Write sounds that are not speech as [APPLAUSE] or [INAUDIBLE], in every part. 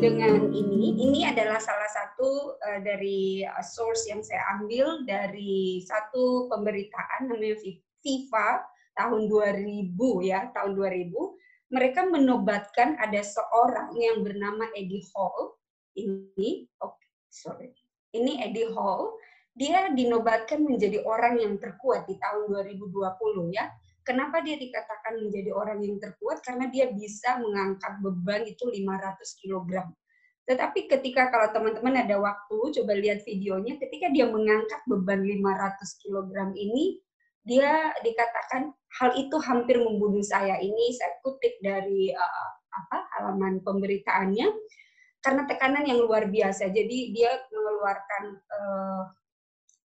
dengan ini, ini adalah salah satu uh, dari uh, source yang saya ambil dari satu pemberitaan namanya FIFA tahun 2000 ya, tahun 2000. Mereka menobatkan ada seorang yang bernama Eddie Hall. Ini, oh, sorry. Ini Eddie Hall. Dia dinobatkan menjadi orang yang terkuat di tahun 2020 ya Kenapa dia dikatakan menjadi orang yang terkuat? Karena dia bisa mengangkat beban itu 500 kg. Tetapi ketika kalau teman-teman ada waktu, coba lihat videonya, ketika dia mengangkat beban 500 kg ini, dia dikatakan hal itu hampir membunuh saya. Ini saya kutip dari uh, apa halaman pemberitaannya karena tekanan yang luar biasa. Jadi dia mengeluarkan uh,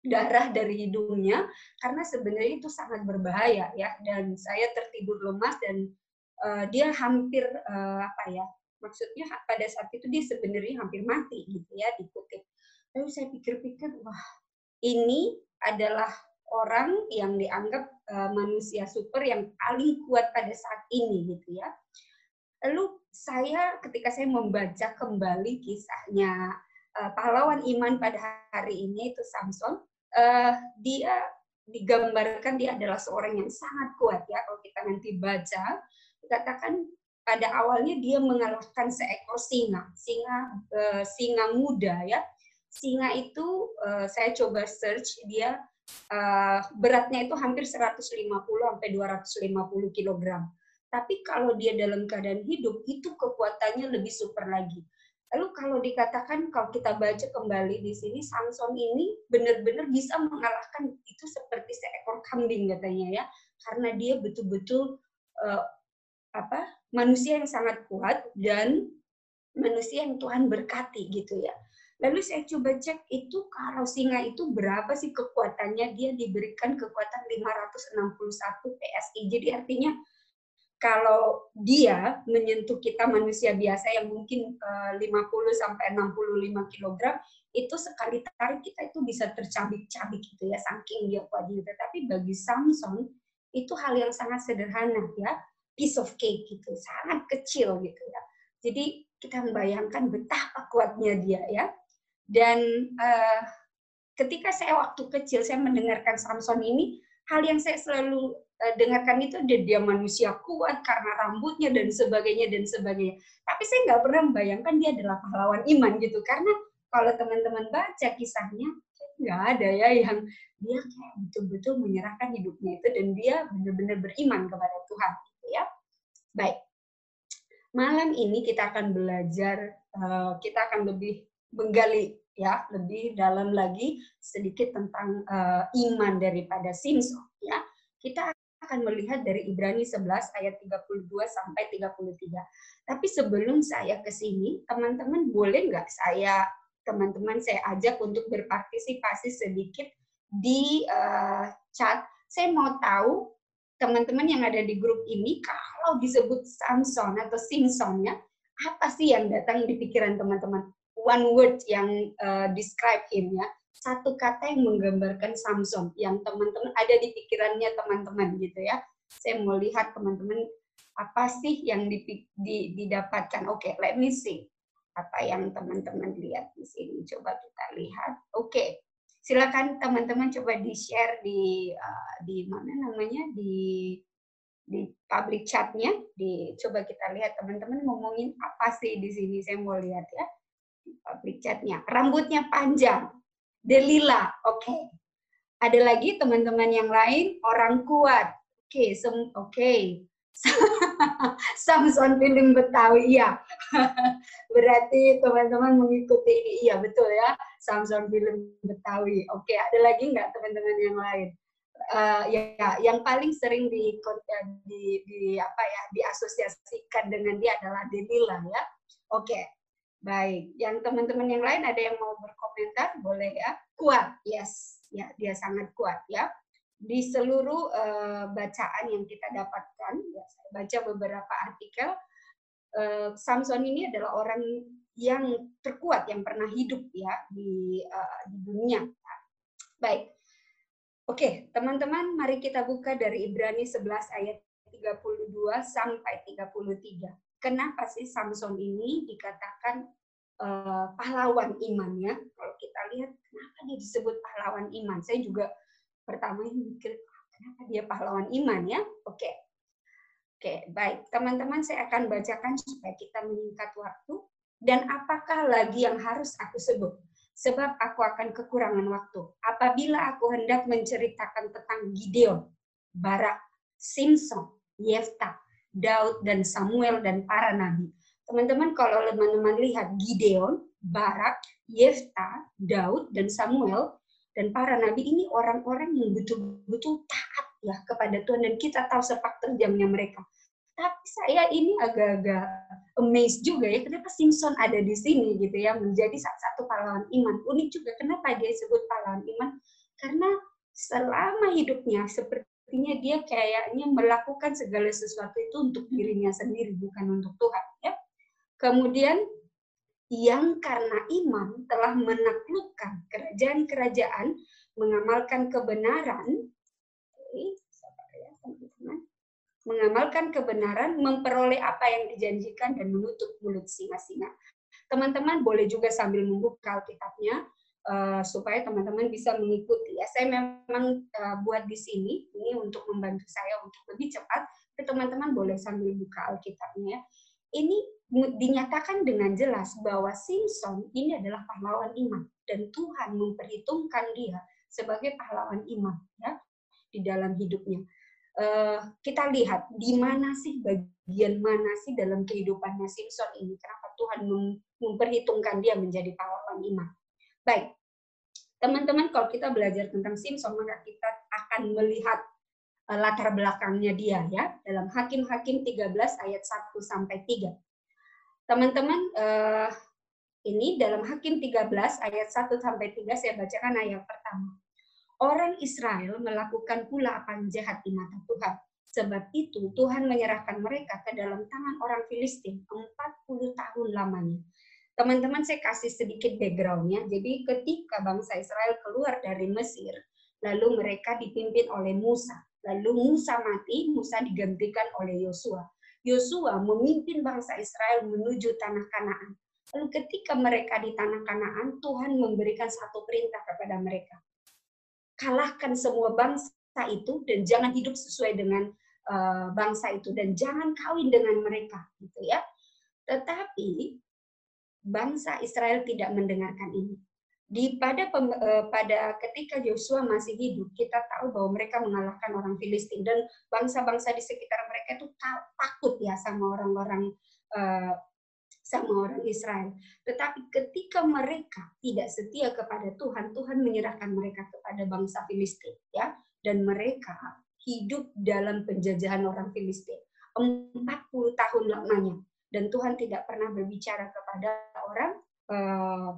darah dari hidungnya karena sebenarnya itu sangat berbahaya ya. Dan saya tertidur lemas dan uh, dia hampir uh, apa ya maksudnya pada saat itu dia sebenarnya hampir mati gitu ya dikutip. Lalu saya pikir-pikir wah ini adalah orang yang dianggap uh, manusia super yang paling kuat pada saat ini gitu ya. Lalu saya ketika saya membaca kembali kisahnya pahlawan iman pada hari ini itu Samson uh, dia digambarkan dia adalah seorang yang sangat kuat ya kalau kita nanti baca. Dikatakan pada awalnya dia mengalahkan seekor singa. Singa uh, singa muda ya. Singa itu uh, saya coba search dia uh, beratnya itu hampir 150 sampai 250 kg tapi kalau dia dalam keadaan hidup itu kekuatannya lebih super lagi Lalu kalau dikatakan kalau kita baca kembali di sini Samson ini benar-benar bisa mengalahkan itu seperti seekor kambing katanya ya, karena dia betul-betul uh, apa manusia yang sangat kuat dan manusia yang Tuhan berkati gitu ya. Lalu saya coba cek itu kalau singa itu berapa sih kekuatannya? Dia diberikan kekuatan 561 PSI. Jadi artinya kalau dia menyentuh kita manusia biasa yang mungkin uh, 50 sampai 65 kg itu sekali tarik kita itu bisa tercabik-cabik gitu ya saking dia kuatnya. Tapi bagi Samson itu hal yang sangat sederhana ya piece of cake gitu sangat kecil gitu ya. Jadi kita membayangkan betapa kuatnya dia ya. Dan uh, ketika saya waktu kecil saya mendengarkan Samson ini hal yang saya selalu dengarkan itu dia, manusia kuat karena rambutnya dan sebagainya dan sebagainya. Tapi saya nggak pernah membayangkan dia adalah pahlawan iman gitu karena kalau teman-teman baca kisahnya nggak ada ya yang dia kayak betul-betul menyerahkan hidupnya itu dan dia benar-benar beriman kepada Tuhan gitu ya. Baik. Malam ini kita akan belajar, uh, kita akan lebih menggali ya lebih dalam lagi sedikit tentang uh, iman daripada Simpson ya. Akan melihat dari Ibrani 11 ayat 32 sampai 33. Tapi sebelum saya ke sini, teman-teman boleh nggak saya teman-teman saya ajak untuk berpartisipasi sedikit di uh, chat. Saya mau tahu teman-teman yang ada di grup ini kalau disebut Samson atau Simpson ya, apa sih yang datang di pikiran teman-teman? One word yang uh, describe him ya satu kata yang menggambarkan Samson yang teman-teman ada di pikirannya teman-teman gitu ya. Saya mau lihat teman-teman apa sih yang didapatkan. Oke, okay, let me see apa yang teman-teman lihat di sini. Coba kita lihat. Oke, okay. silakan teman-teman coba di share di uh, di mana namanya di di public chatnya. Di coba kita lihat teman-teman ngomongin apa sih di sini. Saya mau lihat ya di public chatnya. Rambutnya panjang Delila, oke. Okay. Ada lagi teman-teman yang lain orang kuat. Oke, okay, oke. Okay. [LAUGHS] Samson film Betawi, iya. [LAUGHS] Berarti teman-teman mengikuti ini, iya betul ya. Samson film Betawi. Oke, okay, ada lagi nggak teman-teman yang lain? Uh, ya, yang paling sering di, di, di apa ya diasosiasikan dengan dia adalah Delila ya. Oke, okay. Baik, yang teman-teman yang lain ada yang mau berkomentar, boleh ya. Kuat, yes, ya dia sangat kuat ya. Di seluruh uh, bacaan yang kita dapatkan, ya, saya baca beberapa artikel, uh, Samson ini adalah orang yang terkuat yang pernah hidup ya di uh, di dunia. Baik, oke teman-teman, mari kita buka dari Ibrani 11 ayat 32 sampai 33 kenapa sih Samson ini dikatakan uh, pahlawan iman ya. Kalau kita lihat kenapa dia disebut pahlawan iman, saya juga pertama mikir kenapa dia pahlawan iman ya. Oke. Oke, baik. Teman-teman saya akan bacakan supaya kita menyingkat waktu. Dan apakah lagi yang harus aku sebut? Sebab aku akan kekurangan waktu. Apabila aku hendak menceritakan tentang Gideon, Barak, Simpson, Yefta, Daud, dan Samuel, dan para nabi. Teman-teman kalau teman-teman lihat Gideon, Barak, Yefta, Daud, dan Samuel, dan para nabi ini orang-orang yang betul-betul taat ya kepada Tuhan dan kita tahu sepak terjamnya mereka. Tapi saya ini agak-agak amazed juga ya kenapa Simpson ada di sini gitu ya menjadi salah satu pahlawan iman. Unik juga kenapa dia disebut pahlawan iman karena selama hidupnya sepertinya dia kayaknya melakukan segala sesuatu itu untuk dirinya sendiri bukan untuk Tuhan ya. Kemudian yang karena iman telah menaklukkan kerajaan-kerajaan, mengamalkan kebenaran, mengamalkan kebenaran, memperoleh apa yang dijanjikan dan menutup mulut singa-singa. Teman-teman boleh juga sambil membuka Alkitabnya uh, supaya teman-teman bisa mengikuti. Ya, saya memang uh, buat di sini ini untuk membantu saya untuk lebih cepat. Tapi teman-teman boleh sambil buka Alkitabnya. Ya. Ini dinyatakan dengan jelas bahwa Simpson ini adalah pahlawan iman dan Tuhan memperhitungkan dia sebagai pahlawan iman ya di dalam hidupnya. Uh, kita lihat di mana sih bagian mana sih dalam kehidupannya Simpson ini kenapa Tuhan memperhitungkan dia menjadi pahlawan iman. Baik, teman-teman kalau kita belajar tentang Simpson maka kita akan melihat uh, latar belakangnya dia ya dalam Hakim-Hakim 13 ayat 1 sampai 3. Teman-teman, uh, ini dalam Hakim 13 ayat 1 sampai 3 saya bacakan ayat pertama. Orang Israel melakukan pula apa yang jahat di mata Tuhan. Sebab itu Tuhan menyerahkan mereka ke dalam tangan orang Filistin 40 tahun lamanya. Teman-teman saya kasih sedikit backgroundnya. Jadi ketika bangsa Israel keluar dari Mesir, lalu mereka dipimpin oleh Musa. Lalu Musa mati, Musa digantikan oleh Yosua. Yosua memimpin bangsa Israel menuju tanah Kanaan. Lalu ketika mereka di tanah Kanaan, Tuhan memberikan satu perintah kepada mereka. Kalahkan semua bangsa itu dan jangan hidup sesuai dengan uh, bangsa itu dan jangan kawin dengan mereka, gitu ya. Tetapi bangsa Israel tidak mendengarkan ini. Di pada uh, pada ketika Yosua masih hidup kita tahu bahwa mereka mengalahkan orang Filistin dan bangsa-bangsa di sekitar mereka itu takut ya sama orang-orang uh, sama orang Israel. Tetapi ketika mereka tidak setia kepada Tuhan, Tuhan menyerahkan mereka kepada bangsa Filistin ya. Dan mereka hidup dalam penjajahan orang Filistin. 40 tahun lamanya dan Tuhan tidak pernah berbicara kepada orang uh,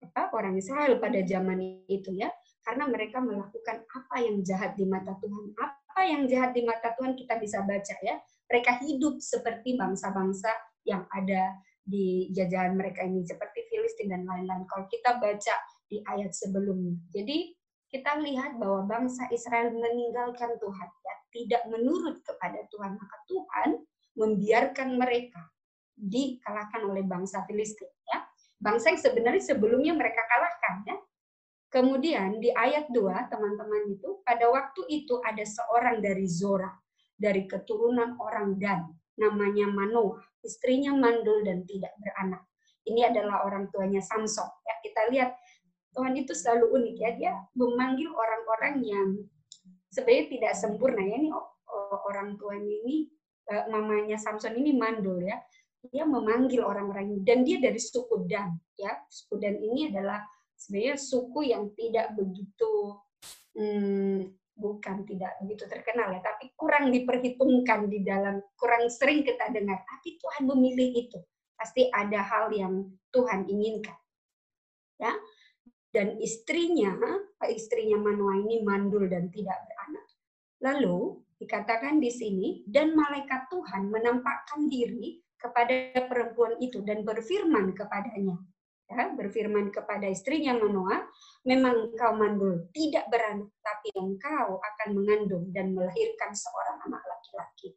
apa orang Israel pada zaman itu ya. Karena mereka melakukan apa yang jahat di mata Tuhan. Apa yang jahat di mata Tuhan kita bisa baca ya. Mereka hidup seperti bangsa-bangsa yang ada di jajahan mereka ini seperti Filistin dan lain-lain. Kalau kita baca di ayat sebelumnya. Jadi kita lihat bahwa bangsa Israel meninggalkan Tuhan ya. Tidak menurut kepada Tuhan. Maka Tuhan membiarkan mereka dikalahkan oleh bangsa Filistin ya bangsa yang sebenarnya sebelumnya mereka kalahkan ya. Kemudian di ayat 2 teman-teman itu pada waktu itu ada seorang dari Zora dari keturunan orang Dan namanya Manoah, istrinya mandul dan tidak beranak. Ini adalah orang tuanya Samson. Ya, kita lihat Tuhan itu selalu unik ya, dia memanggil orang-orang yang sebenarnya tidak sempurna ya. Ini orang tuanya ini eh, mamanya Samson ini mandul ya dia memanggil orang-orang dan dia dari suku Dan ya. Suku Dan ini adalah sebenarnya suku yang tidak begitu hmm, bukan tidak begitu terkenal ya tapi kurang diperhitungkan di dalam kurang sering kita dengar tapi Tuhan memilih itu. Pasti ada hal yang Tuhan inginkan ya. Dan istrinya istrinya Manoah ini mandul dan tidak beranak. Lalu dikatakan di sini dan malaikat Tuhan menampakkan diri kepada perempuan itu dan berfirman kepadanya. Ya, berfirman kepada istrinya Manoah, memang engkau mandul, tidak beranak, tapi engkau akan mengandung dan melahirkan seorang anak laki-laki.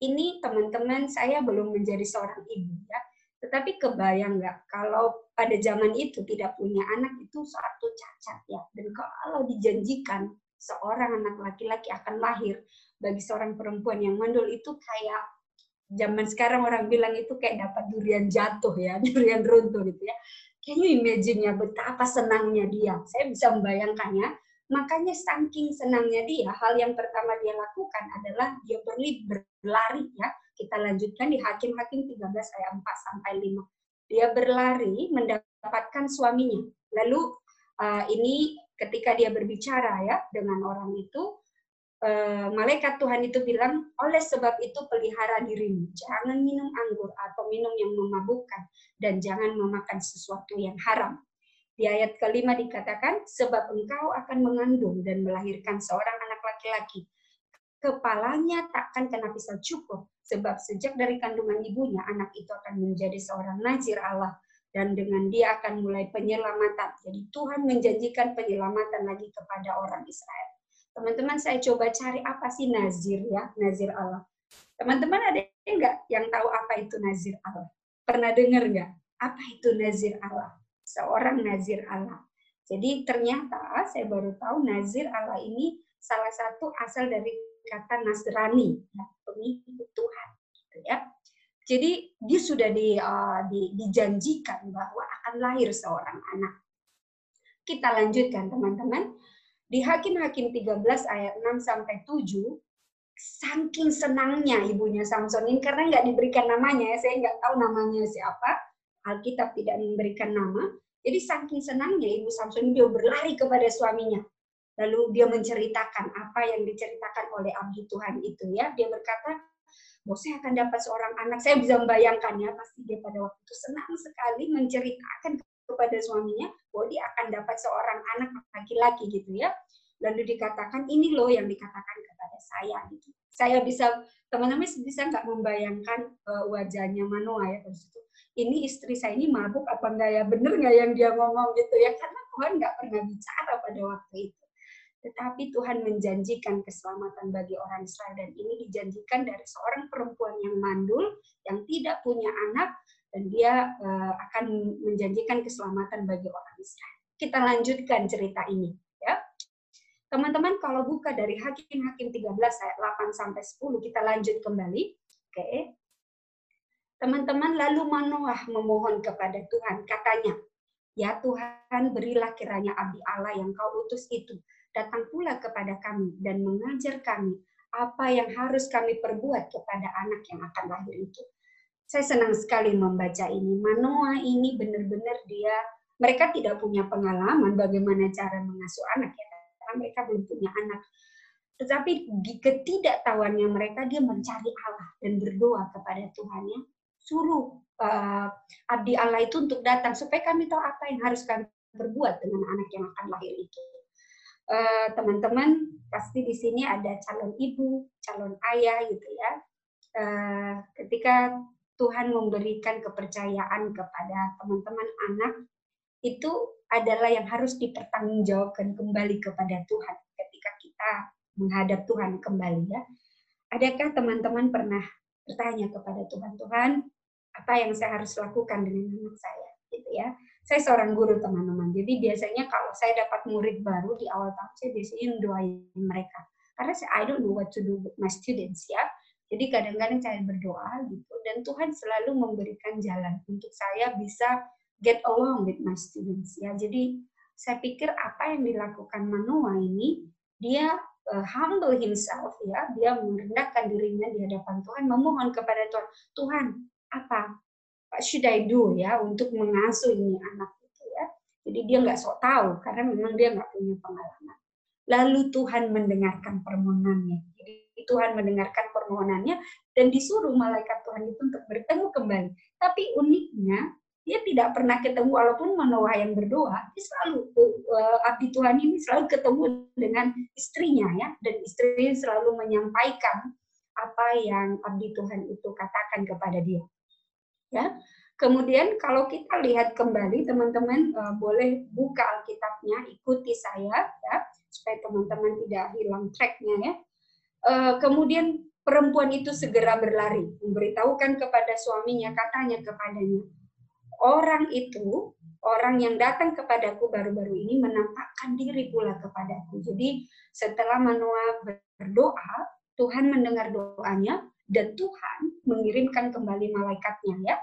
Ini teman-teman saya belum menjadi seorang ibu ya, Tetapi kebayang nggak kalau pada zaman itu tidak punya anak itu satu cacat ya. Dan kalau dijanjikan seorang anak laki-laki akan lahir bagi seorang perempuan yang mandul itu kayak zaman sekarang orang bilang itu kayak dapat durian jatuh ya, [LAUGHS] durian runtuh gitu ya. Can you imagine ya betapa senangnya dia? Saya bisa membayangkannya. Makanya saking senangnya dia, hal yang pertama dia lakukan adalah dia berli berlari ya. Kita lanjutkan di Hakim-Hakim 13 ayat 4 sampai 5. Dia berlari mendapatkan suaminya. Lalu uh, ini ketika dia berbicara ya dengan orang itu, uh, malaikat Tuhan itu bilang, oleh sebab itu pelihara dirimu, jangan minum anggur atau minum yang memabukkan, dan jangan memakan sesuatu yang haram. Di ayat kelima dikatakan, sebab engkau akan mengandung dan melahirkan seorang anak laki-laki. Kepalanya takkan kena pisau cukup, sebab sejak dari kandungan ibunya, anak itu akan menjadi seorang nazir Allah, dan dengan dia akan mulai penyelamatan. Jadi Tuhan menjanjikan penyelamatan lagi kepada orang Israel. Teman-teman saya coba cari apa sih nazir ya, nazir Allah. Teman-teman ada nggak yang tahu apa itu nazir Allah? Pernah dengar nggak? Apa itu nazir Allah? Seorang nazir Allah. Jadi ternyata saya baru tahu nazir Allah ini salah satu asal dari kata Nasrani, ya, pengikut Tuhan. Gitu ya. Jadi dia sudah di, uh, di, dijanjikan bahwa akan lahir seorang anak. Kita lanjutkan teman-teman. Di Hakim-Hakim 13 ayat 6 sampai 7, saking senangnya ibunya Samson ini karena nggak diberikan namanya ya, saya nggak tahu namanya siapa, Alkitab tidak memberikan nama. Jadi saking senangnya ibu Samson dia berlari kepada suaminya. Lalu dia menceritakan apa yang diceritakan oleh abdi Tuhan itu ya. Dia berkata, bahwa saya akan dapat seorang anak. Saya bisa membayangkan ya, pasti dia pada waktu itu senang sekali menceritakan kepada suaminya bahwa dia akan dapat seorang anak laki-laki gitu ya. Lalu dikatakan ini loh yang dikatakan kepada saya gitu. Saya bisa teman-teman bisa nggak membayangkan uh, wajahnya Manoa ya terus itu. Ini istri saya ini mabuk apa enggak ya bener nggak yang dia ngomong gitu ya karena Tuhan nggak pernah bicara pada waktu itu. Tetapi Tuhan menjanjikan keselamatan bagi orang Israel dan ini dijanjikan dari seorang perempuan yang mandul yang tidak punya anak dan dia uh, akan menjanjikan keselamatan bagi orang Israel. Kita lanjutkan cerita ini ya. Teman-teman kalau buka dari Hakim-Hakim 13 ayat 8 sampai 10 kita lanjut kembali. Oke. Teman-teman lalu Manoah memohon kepada Tuhan katanya, "Ya Tuhan, berilah kiranya abdi Allah yang kau utus itu datang pula kepada kami dan mengajar kami apa yang harus kami perbuat kepada anak yang akan lahir itu." Saya senang sekali membaca ini. Manoa ini benar-benar dia, mereka tidak punya pengalaman bagaimana cara mengasuh anak ya, karena mereka belum punya anak. Tetapi di ketidaktahuannya mereka, dia mencari Allah dan berdoa kepada Tuhannya, suruh uh, abdi Allah itu untuk datang supaya kami tahu apa yang harus kami berbuat dengan anak yang akan lahir itu. Eh, teman-teman uh, pasti di sini ada calon ibu, calon ayah gitu ya. Uh, ketika Tuhan memberikan kepercayaan kepada teman-teman anak itu adalah yang harus dipertanggungjawabkan kembali kepada Tuhan ketika kita menghadap Tuhan kembali ya. Adakah teman-teman pernah bertanya kepada Tuhan, Tuhan, apa yang saya harus lakukan dengan anak saya? Gitu ya. Saya seorang guru teman-teman. Jadi biasanya kalau saya dapat murid baru di awal tahun saya biasanya mendoain mereka. Karena saya I don't know what to do with my students ya jadi kadang-kadang saya berdoa gitu dan Tuhan selalu memberikan jalan untuk saya bisa get along with my students ya. Jadi saya pikir apa yang dilakukan Manoa ini dia uh, humble himself ya, dia merendahkan dirinya di hadapan Tuhan, memohon kepada Tuhan, Tuhan apa what should I do ya untuk mengasuh ini anak itu ya. Jadi dia nggak sok tahu karena memang dia nggak punya pengalaman. Lalu Tuhan mendengarkan permohonannya. Tuhan mendengarkan permohonannya dan disuruh malaikat Tuhan itu untuk bertemu kembali. Tapi uniknya dia tidak pernah ketemu walaupun Manoah yang berdoa, dia selalu uh, abdi Tuhan ini selalu ketemu dengan istrinya ya dan istrinya selalu menyampaikan apa yang abdi Tuhan itu katakan kepada dia. Ya. Kemudian kalau kita lihat kembali teman-teman uh, boleh buka Alkitabnya, ikuti saya ya supaya teman-teman tidak hilang tracknya ya. Eh, kemudian perempuan itu segera berlari, memberitahukan kepada suaminya, katanya kepadanya, orang itu, orang yang datang kepadaku baru-baru ini menampakkan diri pula kepadaku. Jadi setelah Manoah berdoa, Tuhan mendengar doanya dan Tuhan mengirimkan kembali malaikatnya ya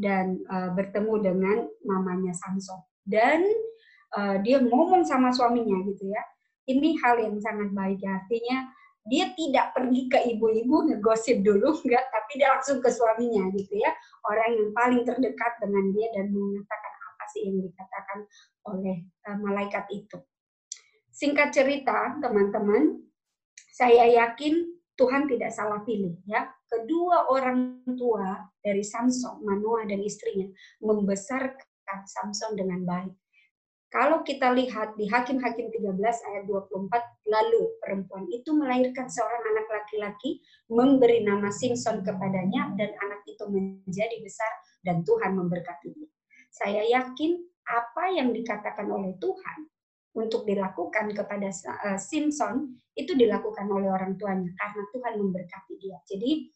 dan uh, bertemu dengan mamanya Samson dan uh, dia ngomong sama suaminya gitu ya ini hal yang sangat baik ya artinya dia tidak pergi ke ibu-ibu ngegosip dulu [LAUGHS] enggak tapi dia langsung ke suaminya gitu ya. Orang yang paling terdekat dengan dia dan mengatakan apa sih yang dikatakan oleh uh, malaikat itu. Singkat cerita teman-teman saya yakin Tuhan tidak salah pilih ya. Kedua orang tua dari Samson Manoah dan istrinya membesarkan Samson dengan baik kalau kita lihat di Hakim-Hakim 13 ayat 24, lalu perempuan itu melahirkan seorang anak laki-laki, memberi nama Simpson kepadanya, dan anak itu menjadi besar, dan Tuhan memberkati dia. Saya yakin apa yang dikatakan oleh Tuhan untuk dilakukan kepada uh, Simpson itu dilakukan oleh orang tuanya karena Tuhan memberkati dia. Jadi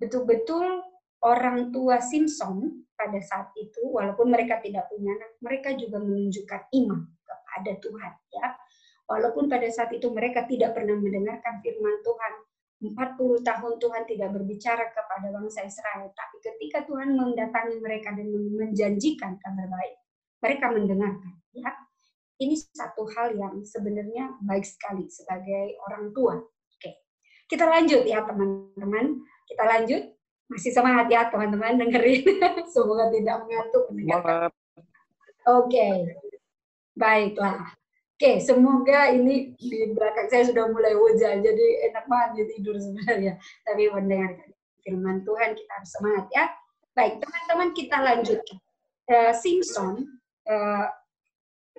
betul-betul orang tua Simpson pada saat itu, walaupun mereka tidak punya anak, mereka juga menunjukkan iman kepada Tuhan. Ya, walaupun pada saat itu mereka tidak pernah mendengarkan firman Tuhan, 40 tahun Tuhan tidak berbicara kepada bangsa Israel, tapi ketika Tuhan mendatangi mereka dan menjanjikan kabar baik, mereka mendengarkan. Ya, ini satu hal yang sebenarnya baik sekali sebagai orang tua. Oke, kita lanjut ya teman-teman. Kita lanjut masih semangat ya teman-teman dengerin. [LAUGHS] Semoga tidak mengantuk mendengarkan. Oke, okay. baiklah. Oke, okay, semoga ini di belakang saya sudah mulai hujan, jadi enak banget tidur sebenarnya. Tapi mendengarkan firman Tuhan kita harus semangat ya. Baik, teman-teman kita lanjut. Uh, Simpson, uh,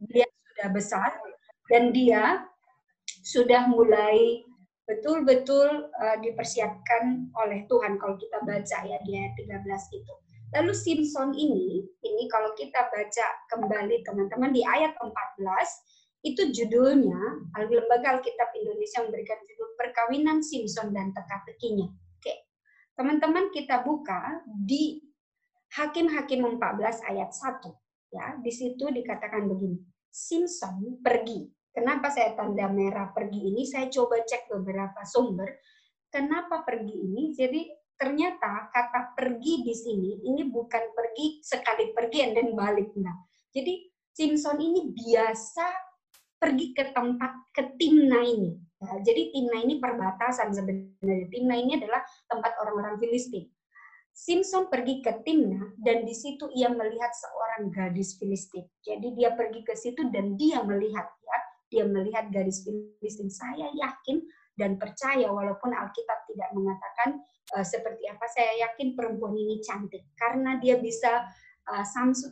dia sudah besar dan dia sudah mulai betul-betul uh, dipersiapkan oleh Tuhan kalau kita baca ya di ayat 13 itu. Lalu Simpson ini, ini kalau kita baca kembali teman-teman di ayat 14, itu judulnya, Lembaga Alkitab Indonesia memberikan judul Perkawinan Simpson dan Teka-tekinya. Oke, teman-teman kita buka di Hakim-Hakim 14 ayat 1. Ya, di situ dikatakan begini, Simpson pergi Kenapa saya tanda merah pergi ini? Saya coba cek beberapa sumber. Kenapa pergi ini? Jadi ternyata kata pergi di sini ini bukan pergi sekali pergi dan balik enggak. Jadi Simpson ini biasa pergi ke tempat ke Timna ini. Ya, jadi Timna ini perbatasan sebenarnya. Timna ini adalah tempat orang-orang Filistin. Simpson pergi ke Timna dan di situ ia melihat seorang gadis Filistin. Jadi dia pergi ke situ dan dia melihat ya dia melihat garis Filistin. Saya yakin dan percaya walaupun Alkitab tidak mengatakan uh, seperti apa, saya yakin perempuan ini cantik karena dia bisa uh,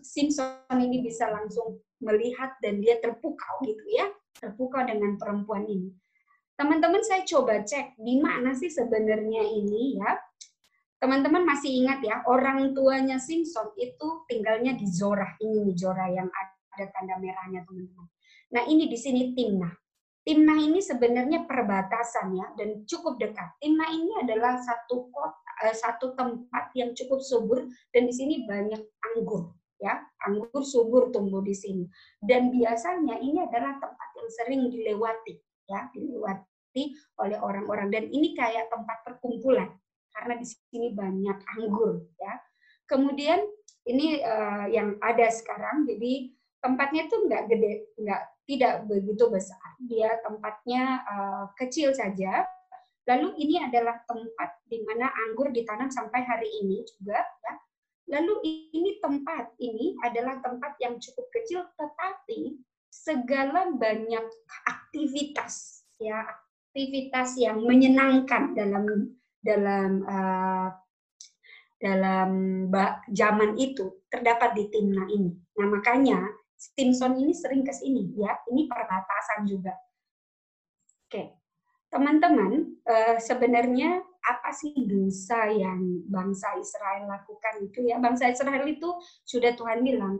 Simpson ini bisa langsung melihat dan dia terpukau gitu ya, terpukau dengan perempuan ini. Teman-teman saya coba cek di mana sih sebenarnya ini ya. Teman-teman masih ingat ya, orang tuanya Simpson itu tinggalnya di Zorah. Ini nih Zorah yang ada tanda merahnya teman-teman. Nah ini di sini Timnah. Timnah ini sebenarnya perbatasan ya dan cukup dekat. Timnah ini adalah satu kota, eh, satu tempat yang cukup subur dan di sini banyak anggur ya anggur subur tumbuh di sini dan biasanya ini adalah tempat yang sering dilewati ya dilewati oleh orang-orang dan ini kayak tempat perkumpulan karena di sini banyak anggur ya kemudian ini uh, yang ada sekarang jadi tempatnya itu nggak gede nggak tidak begitu besar. Dia tempatnya uh, kecil saja. Lalu ini adalah tempat di mana anggur ditanam sampai hari ini juga. Ya. Lalu ini tempat ini adalah tempat yang cukup kecil, tetapi segala banyak aktivitas, ya aktivitas yang menyenangkan dalam dalam uh, dalam zaman itu terdapat di Timna ini. Nah makanya Stimson ini sering ke sini ya. Ini perbatasan juga. Oke. Teman-teman, eh, sebenarnya apa sih dosa yang bangsa Israel lakukan itu ya? Bangsa Israel itu sudah Tuhan bilang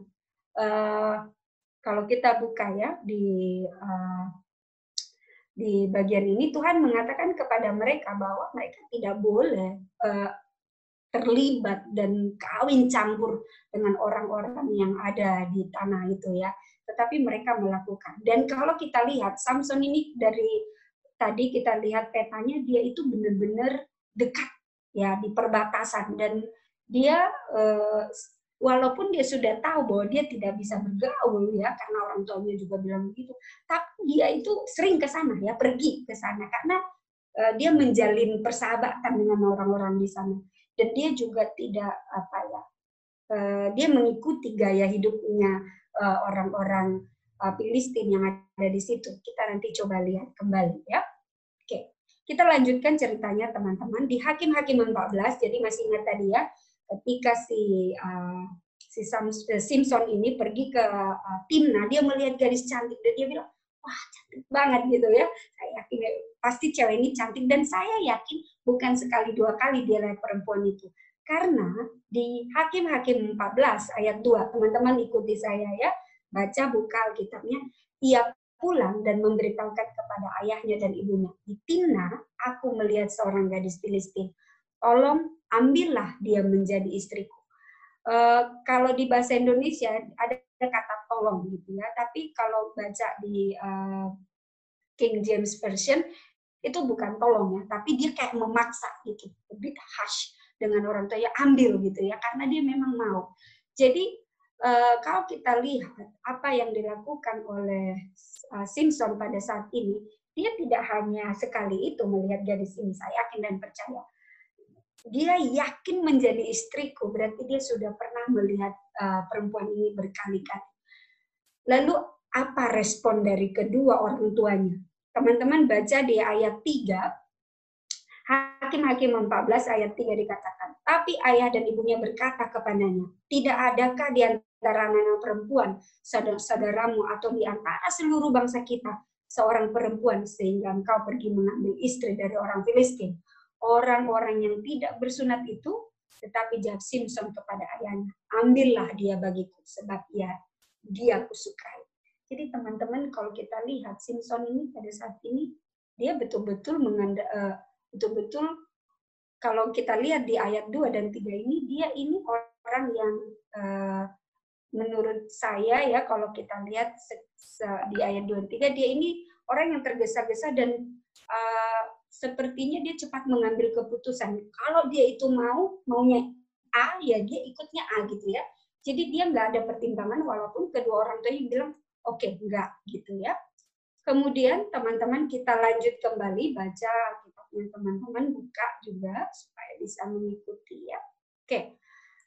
eh, kalau kita buka ya di eh, di bagian ini Tuhan mengatakan kepada mereka bahwa mereka tidak boleh terlibat dan kawin campur dengan orang-orang yang ada di tanah itu ya. Tetapi mereka melakukan. Dan kalau kita lihat Samson ini dari tadi kita lihat petanya dia itu benar-benar dekat ya di perbatasan dan dia eh, walaupun dia sudah tahu bahwa dia tidak bisa bergaul ya karena orang tuanya juga bilang begitu tapi dia itu sering ke sana ya pergi ke sana karena uh, dia menjalin persahabatan dengan orang-orang di sana dan dia juga tidak apa ya uh, dia mengikuti gaya hidupnya uh, orang-orang uh, Filistin yang ada di situ. Kita nanti coba lihat kembali ya. Oke kita lanjutkan ceritanya teman-teman di Hakim-Hakim 14 jadi masih ingat tadi ya ketika si uh, si Simpson ini pergi ke uh, Timna dia melihat gadis cantik dan dia bilang wah cantik banget gitu ya. Saya yakin ya, pasti cewek ini cantik dan saya yakin bukan sekali dua kali dia lihat perempuan itu. Karena di Hakim-Hakim 14 ayat 2, teman-teman ikuti saya ya, baca buka Alkitabnya, ia pulang dan memberitahukan kepada ayahnya dan ibunya, di Timna aku melihat seorang gadis Filistin. Tolong ambillah dia menjadi istriku. Uh, kalau di bahasa Indonesia ada kata tolong gitu ya. Tapi kalau baca di uh, King James Version itu bukan tolong ya, tapi dia kayak memaksa gitu, lebih harsh dengan orang tua ya ambil gitu ya, karena dia memang mau. Jadi uh, kalau kita lihat apa yang dilakukan oleh uh, Simpson pada saat ini, dia tidak hanya sekali itu melihat gadis ini, saya yakin dan percaya. Dia yakin menjadi istriku, berarti dia sudah pernah melihat uh, perempuan ini berkali-kali. Lalu apa respon dari kedua orang tuanya? Teman-teman baca di ayat 3, Hakim-Hakim 14 ayat 3 dikatakan, tapi ayah dan ibunya berkata kepadanya, tidak adakah di antara anak perempuan, saudara-saudaramu atau di antara seluruh bangsa kita, seorang perempuan sehingga engkau pergi mengambil istri dari orang Filistin. Orang-orang yang tidak bersunat itu, tetapi jawab Simpson kepada ayahnya, ambillah dia bagiku, sebab ia dia aku sukai. Jadi teman-teman kalau kita lihat Simpson ini pada saat ini dia betul-betul menganda uh, betul-betul kalau kita lihat di ayat 2 dan 3 ini dia ini orang yang uh, menurut saya ya kalau kita lihat di ayat 2 dan 3 dia ini orang yang tergesa-gesa dan uh, sepertinya dia cepat mengambil keputusan. Kalau dia itu mau maunya A ya dia ikutnya A gitu ya. Jadi dia nggak ada pertimbangan walaupun kedua orang tuanya bilang oke okay, enggak gitu ya. Kemudian teman-teman kita lanjut kembali baca kitabnya teman-teman buka juga supaya bisa mengikuti ya. Oke.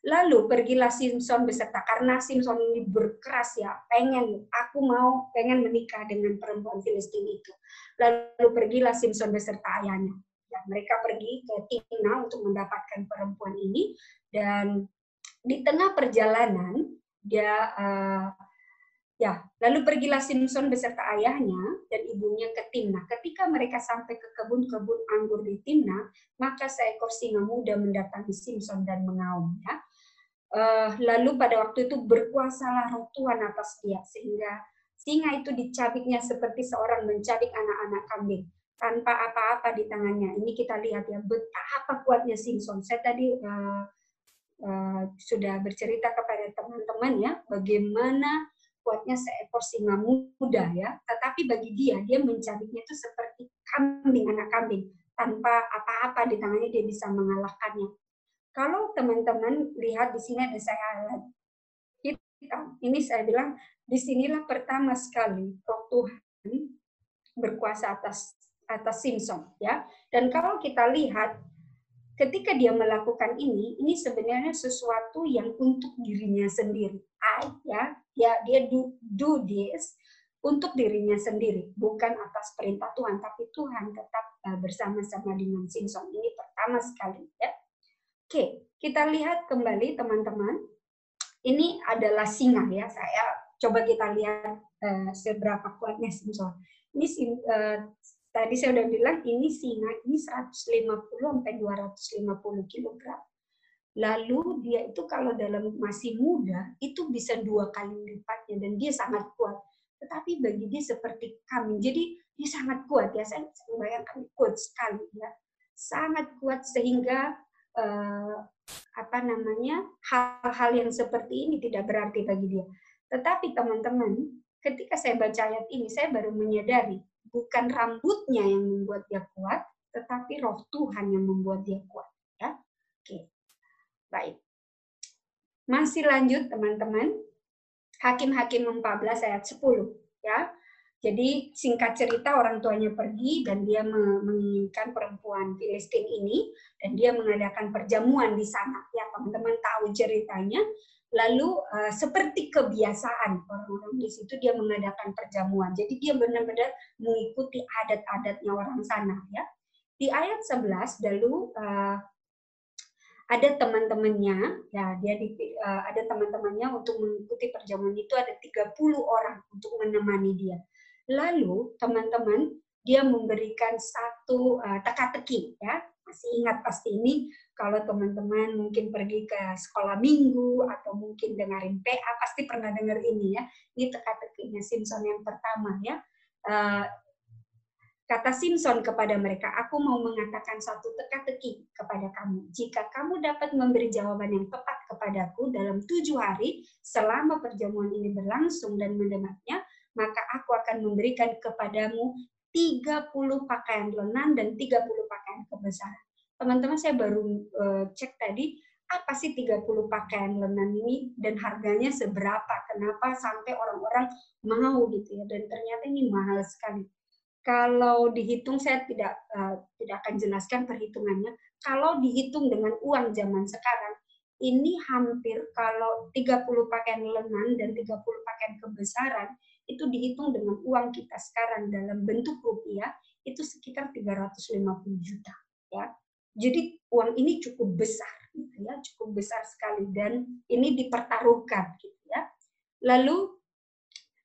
Lalu pergilah Simpson beserta karena Simpson ini berkeras ya, pengen aku mau pengen menikah dengan perempuan Filistin itu. Lalu pergilah Simpson beserta ayahnya. Ya, mereka pergi ke Timna untuk mendapatkan perempuan ini dan di tengah perjalanan dia uh, ya lalu pergilah Simpson beserta ayahnya dan ibunya ke Timna. Ketika mereka sampai ke kebun-kebun anggur di Timna, maka seekor singa muda mendatangi Simpson dan mengaum. Ya. Uh, lalu pada waktu itu berkuasalah roh Tuhan atas dia sehingga singa itu dicabiknya seperti seorang mencabik anak-anak kambing tanpa apa-apa di tangannya. Ini kita lihat ya betapa kuatnya Simpson. Saya tadi uh, uh, sudah bercerita kepada teman-teman ya bagaimana kuatnya seekor singa muda ya. Tetapi bagi dia dia mencabiknya itu seperti kambing anak kambing. Tanpa apa-apa di tangannya dia bisa mengalahkannya. Kalau teman-teman lihat di sini ada saya hitam ini saya bilang di sinilah pertama sekali roh Tuhan berkuasa atas atas Simpson ya. Dan kalau kita lihat ketika dia melakukan ini, ini sebenarnya sesuatu yang untuk dirinya sendiri. I, ya, ya dia do, do this untuk dirinya sendiri, bukan atas perintah Tuhan, tapi Tuhan tetap uh, bersama-sama dengan Simpson. Ini pertama sekali, ya. Oke, kita lihat kembali teman-teman. Ini adalah singa ya. Saya coba kita lihat uh, seberapa kuatnya Simpson. Ini uh, tadi saya udah bilang ini singa ini 150 sampai 250 kg. Lalu dia itu kalau dalam masih muda itu bisa dua kali lipatnya dan dia sangat kuat. Tetapi bagi dia seperti kami, jadi dia sangat kuat ya. Saya bayangkan kuat sekali ya, sangat kuat sehingga uh, apa namanya hal-hal yang seperti ini tidak berarti bagi dia. Tetapi teman-teman, ketika saya baca ayat ini, saya baru menyadari bukan rambutnya yang membuat dia kuat, tetapi roh Tuhan yang membuat dia kuat. Ya, oke, baik. Masih lanjut teman-teman. Hakim-hakim 14 ayat 10 ya. Jadi singkat cerita orang tuanya pergi dan dia menginginkan perempuan Filistin ini dan dia mengadakan perjamuan di sana. Ya teman-teman tahu ceritanya. Lalu uh, seperti kebiasaan orang-orang di situ dia mengadakan perjamuan. Jadi dia benar-benar mengikuti adat-adatnya orang sana ya. Di ayat 11 lalu uh, ada teman-temannya, ya dia di, uh, ada teman-temannya untuk mengikuti perjamuan itu ada 30 orang untuk menemani dia. Lalu teman-teman dia memberikan satu uh, teka-teki ya. Masih ingat pasti ini kalau teman-teman mungkin pergi ke sekolah minggu atau mungkin dengerin PA pasti pernah dengar ini ya. Ini teka-tekinya Simpson yang pertama ya. Uh, kata Simpson kepada mereka, aku mau mengatakan satu teka-teki kepada kamu. Jika kamu dapat memberi jawaban yang tepat kepadaku dalam tujuh hari selama perjamuan ini berlangsung dan mendengarnya, maka aku akan memberikan kepadamu 30 pakaian lenan dan 30 pakaian kebesaran. Teman-teman saya baru uh, cek tadi apa sih 30 pakaian lenan ini dan harganya seberapa? Kenapa sampai orang-orang mau gitu ya? Dan ternyata ini mahal sekali. Kalau dihitung saya tidak uh, tidak akan jelaskan perhitungannya. Kalau dihitung dengan uang zaman sekarang, ini hampir kalau 30 pakaian lenan dan 30 pakaian kebesaran itu dihitung dengan uang kita sekarang dalam bentuk rupiah itu sekitar 350 juta ya. Jadi uang ini cukup besar gitu ya, cukup besar sekali dan ini dipertaruhkan gitu ya. Lalu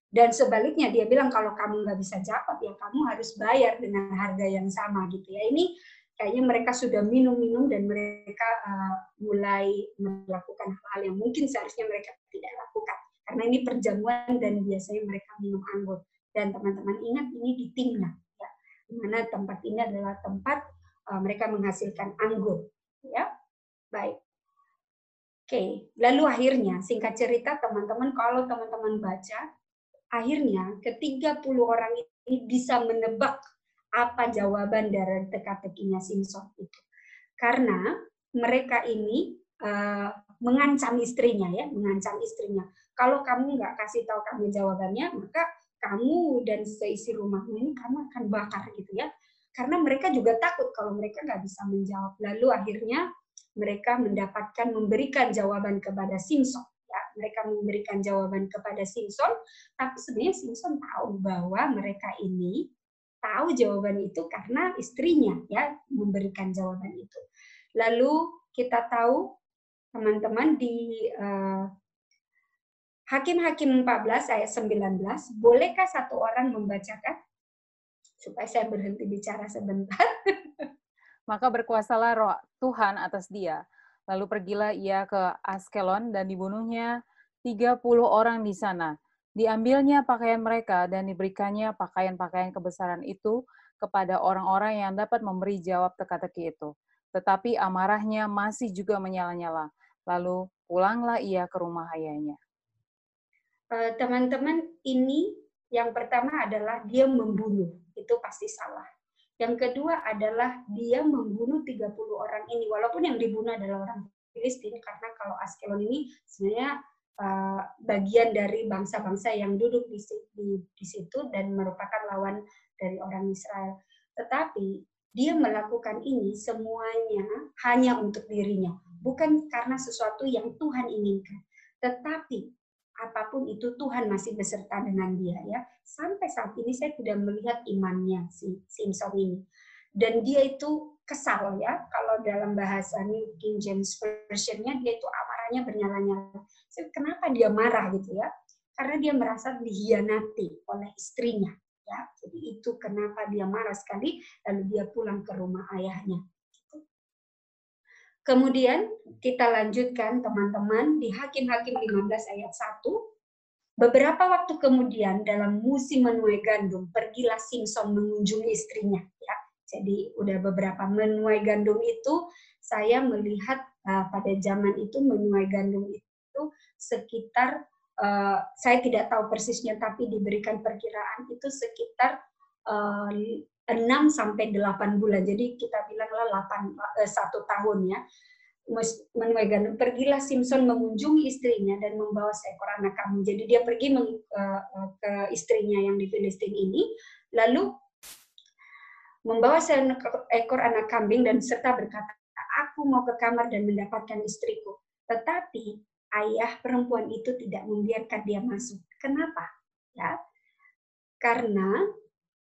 dan sebaliknya dia bilang kalau kamu nggak bisa jawab ya kamu harus bayar dengan harga yang sama gitu ya. Ini kayaknya mereka sudah minum-minum dan mereka uh, mulai melakukan hal-hal yang mungkin seharusnya mereka tidak lakukan karena ini perjamuan dan biasanya mereka minum anggur. Dan teman-teman ingat ini di Timna, ya, di mana tempat ini adalah tempat uh, mereka menghasilkan anggur. Ya, baik. Oke, lalu akhirnya singkat cerita teman-teman kalau teman-teman baca, akhirnya ketiga puluh orang ini bisa menebak apa jawaban dari teka-tekinya Simpson itu. Karena mereka ini uh, mengancam istrinya ya, mengancam istrinya. Kalau kamu nggak kasih tahu kami jawabannya, maka kamu dan seisi rumahmu ini kamu akan bakar gitu ya. Karena mereka juga takut kalau mereka nggak bisa menjawab. Lalu akhirnya mereka mendapatkan memberikan jawaban kepada Simpson. Ya, mereka memberikan jawaban kepada Simpson, tapi sebenarnya Simpson tahu bahwa mereka ini tahu jawaban itu karena istrinya ya memberikan jawaban itu. Lalu kita tahu teman-teman di uh, Hakim-Hakim 14 ayat 19, bolehkah satu orang membacakan? Supaya saya berhenti bicara sebentar. [LAUGHS] Maka berkuasalah roh Tuhan atas dia. Lalu pergilah ia ke Askelon dan dibunuhnya 30 orang di sana. Diambilnya pakaian mereka dan diberikannya pakaian-pakaian kebesaran itu kepada orang-orang yang dapat memberi jawab teka-teki itu. Tetapi amarahnya masih juga menyala-nyala. Lalu pulanglah ia ke rumah ayahnya. Eh, teman-teman ini yang pertama adalah dia membunuh, itu pasti salah. Yang kedua adalah dia membunuh 30 orang ini, walaupun yang dibunuh adalah orang Filistin, karena kalau Askelon ini sebenarnya uh, bagian dari bangsa-bangsa yang duduk di, di, di situ dan merupakan lawan dari orang Israel. Tetapi dia melakukan ini semuanya hanya untuk dirinya, bukan karena sesuatu yang Tuhan inginkan, tetapi apa pun itu Tuhan masih beserta dengan dia ya. Sampai saat ini saya tidak melihat imannya si Simpson ini. Dan dia itu kesal ya, kalau dalam bahasa New King James Version-nya dia itu amarahnya bernyala-nyala. Kenapa dia marah gitu ya? Karena dia merasa dihianati oleh istrinya ya. Jadi itu kenapa dia marah sekali lalu dia pulang ke rumah ayahnya. Kemudian kita lanjutkan teman-teman di Hakim-Hakim 15 ayat 1. Beberapa waktu kemudian dalam musim menuai gandum, pergilah Simpson mengunjungi istrinya. Ya. Jadi udah beberapa menuai gandum itu saya melihat uh, pada zaman itu menuai gandum itu sekitar uh, saya tidak tahu persisnya tapi diberikan perkiraan itu sekitar uh, 6 sampai 8 bulan. Jadi kita bilanglah 8 uh, satu tahun ya. Menuai gandum. Pergilah Simpson mengunjungi istrinya dan membawa seekor anak kambing. Jadi dia pergi meng, uh, ke istrinya yang di Filistin ini, lalu membawa seekor anak kambing dan serta berkata, aku mau ke kamar dan mendapatkan istriku. Tetapi ayah perempuan itu tidak membiarkan dia masuk. Kenapa? Ya, karena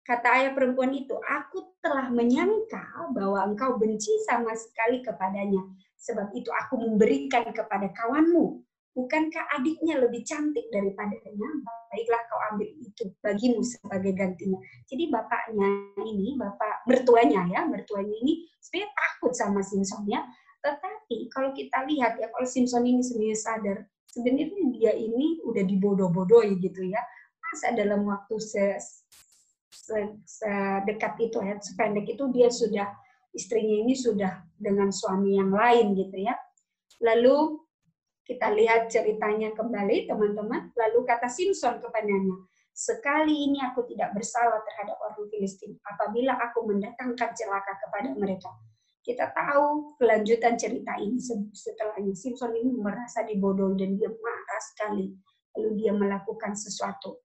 kata ayah perempuan itu, aku telah menyangka bahwa engkau benci sama sekali kepadanya. Sebab itu aku memberikan kepada kawanmu. Bukankah adiknya lebih cantik daripadanya? Baiklah kau ambil itu bagimu sebagai gantinya. Jadi bapaknya ini, bapak mertuanya ya, mertuanya ini sebenarnya takut sama Simpson ya. Kalau kita lihat ya, kalau Simpson ini sebenarnya sadar, sebenarnya dia ini udah dibodoh-bodohi gitu ya. Masa dalam waktu se, se, itu ya, sependek itu dia sudah istrinya ini sudah dengan suami yang lain gitu ya. Lalu kita lihat ceritanya kembali, teman-teman. Lalu kata Simpson kepadanya, sekali ini aku tidak bersalah terhadap orang Filistin apabila aku mendatangkan celaka kepada mereka. Kita tahu kelanjutan cerita ini setelahnya. Simpson ini merasa dibodohi dan dia marah sekali. Lalu dia melakukan sesuatu.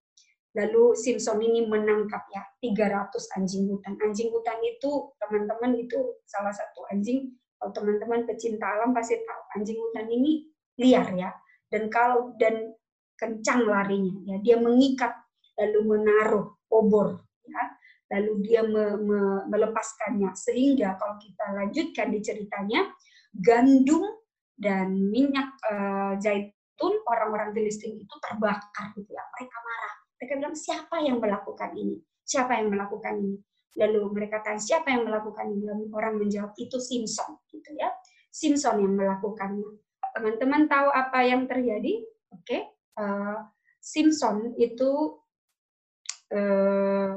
Lalu Simpson ini menangkap ya 300 anjing hutan. Anjing hutan itu teman-teman itu salah satu anjing kalau teman-teman pecinta alam pasti tahu anjing hutan ini liar ya dan kalau dan kencang larinya ya dia mengikat lalu menaruh obor ya lalu dia me, me, melepaskannya. Sehingga kalau kita lanjutkan di ceritanya gandum dan minyak uh, zaitun orang-orang Filistin itu terbakar gitu ya. Mereka marah. Mereka bilang siapa yang melakukan ini? Siapa yang melakukan ini? Lalu mereka tanya siapa yang melakukan ini? Lalu orang menjawab itu Simpson gitu ya. Simpson yang melakukannya. Teman-teman tahu apa yang terjadi? Oke, okay. eh, Simpson itu uh,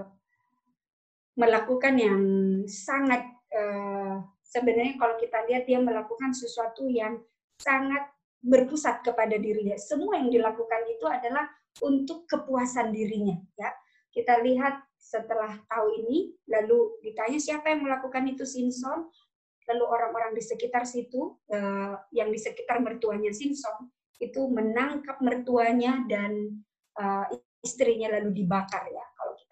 melakukan yang sangat uh, sebenarnya kalau kita lihat dia melakukan sesuatu yang sangat berpusat kepada dirinya. Semua yang dilakukan itu adalah untuk kepuasan dirinya. Ya, kita lihat setelah tahu ini, lalu ditanya siapa yang melakukan itu Simpson, lalu orang-orang di sekitar situ uh, yang di sekitar mertuanya Simpson itu menangkap mertuanya dan uh, istrinya lalu dibakar ya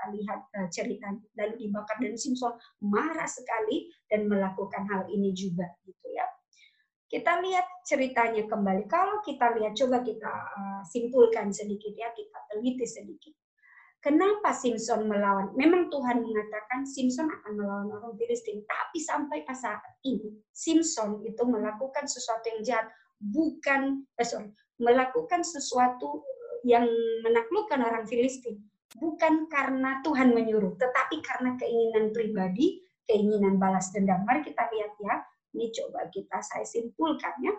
kita lihat uh, ceritanya lalu dibakar. Dan Simpson marah sekali dan melakukan hal ini juga gitu ya. Kita lihat ceritanya kembali. Kalau kita lihat coba kita uh, simpulkan sedikit ya kita teliti sedikit. Kenapa Simpson melawan? Memang Tuhan mengatakan Simpson akan melawan orang Filistin, tapi sampai saat ini Simpson itu melakukan sesuatu yang jahat, bukan eh, sorry, melakukan sesuatu yang menaklukkan orang Filistin, bukan karena Tuhan menyuruh, tetapi karena keinginan pribadi, keinginan balas dendam. Mari kita lihat ya. Ini coba kita saya simpulkan ya.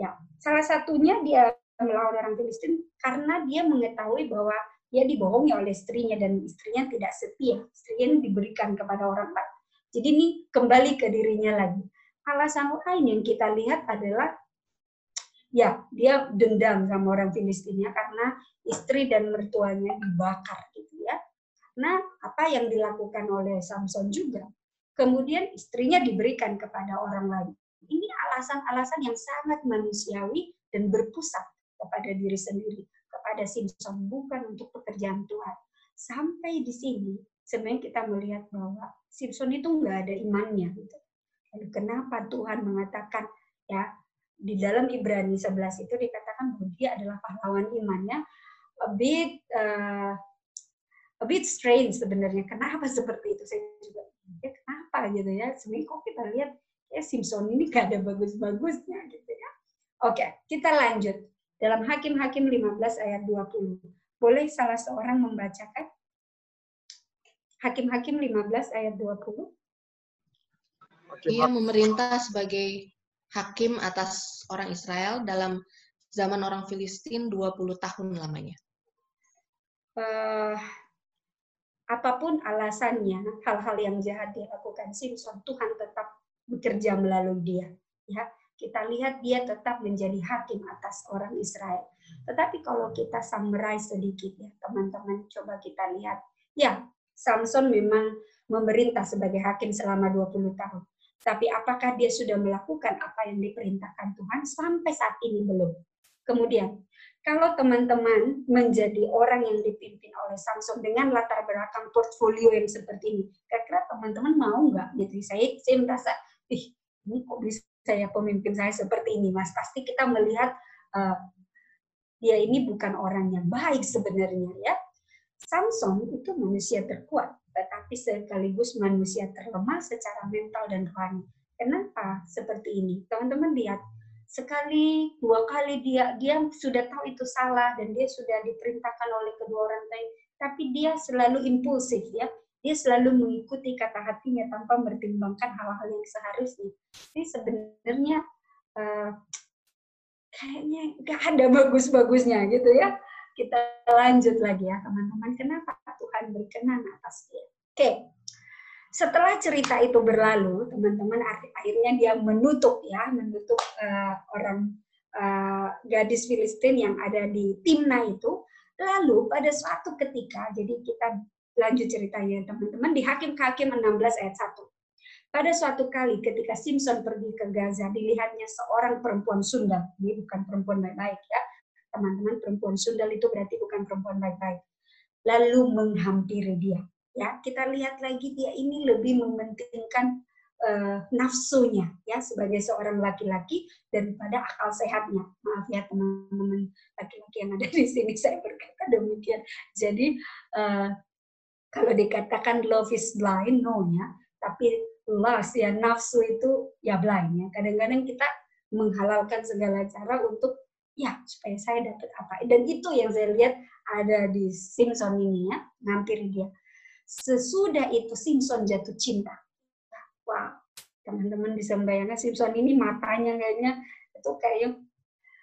Ya, salah satunya dia melawan orang Filistin karena dia mengetahui bahwa dia dibohongi oleh istrinya dan istrinya tidak setia. Istrinya diberikan kepada orang lain. Jadi ini kembali ke dirinya lagi. Alasan lain yang kita lihat adalah ya dia dendam sama orang Filistinnya karena istri dan mertuanya dibakar gitu ya. Karena apa yang dilakukan oleh Samson juga. Kemudian istrinya diberikan kepada orang lain. Ini alasan-alasan yang sangat manusiawi dan berpusat kepada diri sendiri kepada Simpson bukan untuk pekerjaan Tuhan. Sampai di sini sebenarnya kita melihat bahwa Simpson itu nggak ada imannya gitu. Lalu kenapa Tuhan mengatakan ya di dalam Ibrani 11 itu dikatakan bahwa dia adalah pahlawan imannya a bit uh, a bit strange sebenarnya kenapa seperti itu saya juga ya kenapa gitu ya sebenarnya kok kita lihat ya Simpson ini gak ada bagus-bagusnya gitu ya oke kita lanjut dalam Hakim-Hakim 15 ayat 20. Boleh salah seorang membacakan? Hakim-Hakim 15 ayat 20. Ia memerintah sebagai hakim atas orang Israel dalam zaman orang Filistin 20 tahun lamanya. Uh, apa pun alasannya, hal-hal yang jahat dilakukan Simpson, Tuhan tetap bekerja melalui dia. Ya, kita lihat dia tetap menjadi hakim atas orang Israel. Tetapi kalau kita summarize sedikit ya, teman-teman, coba kita lihat. Ya, Samson memang memerintah sebagai hakim selama 20 tahun. Tapi apakah dia sudah melakukan apa yang diperintahkan Tuhan? Sampai saat ini belum. Kemudian, kalau teman-teman menjadi orang yang dipimpin oleh Samsung dengan latar belakang portfolio yang seperti ini, kira-kira teman-teman mau nggak? Gitu, saya saya merasa, ih, ini kok bisa saya pemimpin saya seperti ini, mas? Pasti kita melihat uh, dia ini bukan orang yang baik sebenarnya, ya. Samsung itu manusia terkuat, tetapi sekaligus manusia terlemah secara mental dan rohani. Kenapa seperti ini? Teman-teman lihat, sekali dua kali dia dia sudah tahu itu salah dan dia sudah diperintahkan oleh kedua orang lain. Tapi dia selalu impulsif ya. Dia selalu mengikuti kata hatinya tanpa mempertimbangkan hal-hal yang seharusnya. Ini sebenarnya uh, kayaknya gak ada bagus-bagusnya gitu ya. Kita lanjut lagi ya teman-teman. Kenapa Tuhan berkenan atas dia? Oke. okay setelah cerita itu berlalu, teman-teman akhirnya dia menutup ya, menutup uh, orang uh, gadis Filistin yang ada di Timna itu. Lalu pada suatu ketika, jadi kita lanjut ceritanya teman-teman di Hakim-Hakim 16 ayat 1. Pada suatu kali ketika Simpson pergi ke Gaza, dilihatnya seorang perempuan Sundal. Ini bukan perempuan baik-baik ya. Teman-teman, perempuan Sundal itu berarti bukan perempuan baik-baik. Lalu menghampiri dia ya kita lihat lagi dia ini lebih mementingkan uh, nafsunya ya sebagai seorang laki-laki daripada akal sehatnya. Maaf ya teman-teman laki-laki yang ada di sini [LAUGHS] saya berkata demikian. Jadi uh, kalau dikatakan love is blind no ya. Tapi lust ya nafsu itu ya blind ya. Kadang-kadang kita menghalalkan segala cara untuk ya supaya saya dapat apa. Dan itu yang saya lihat ada di Simpson ini ya ngampir dia Sesudah itu Simpson jatuh cinta. Wah, teman-teman bisa membayangkan Simpson ini matanya kayaknya itu kayak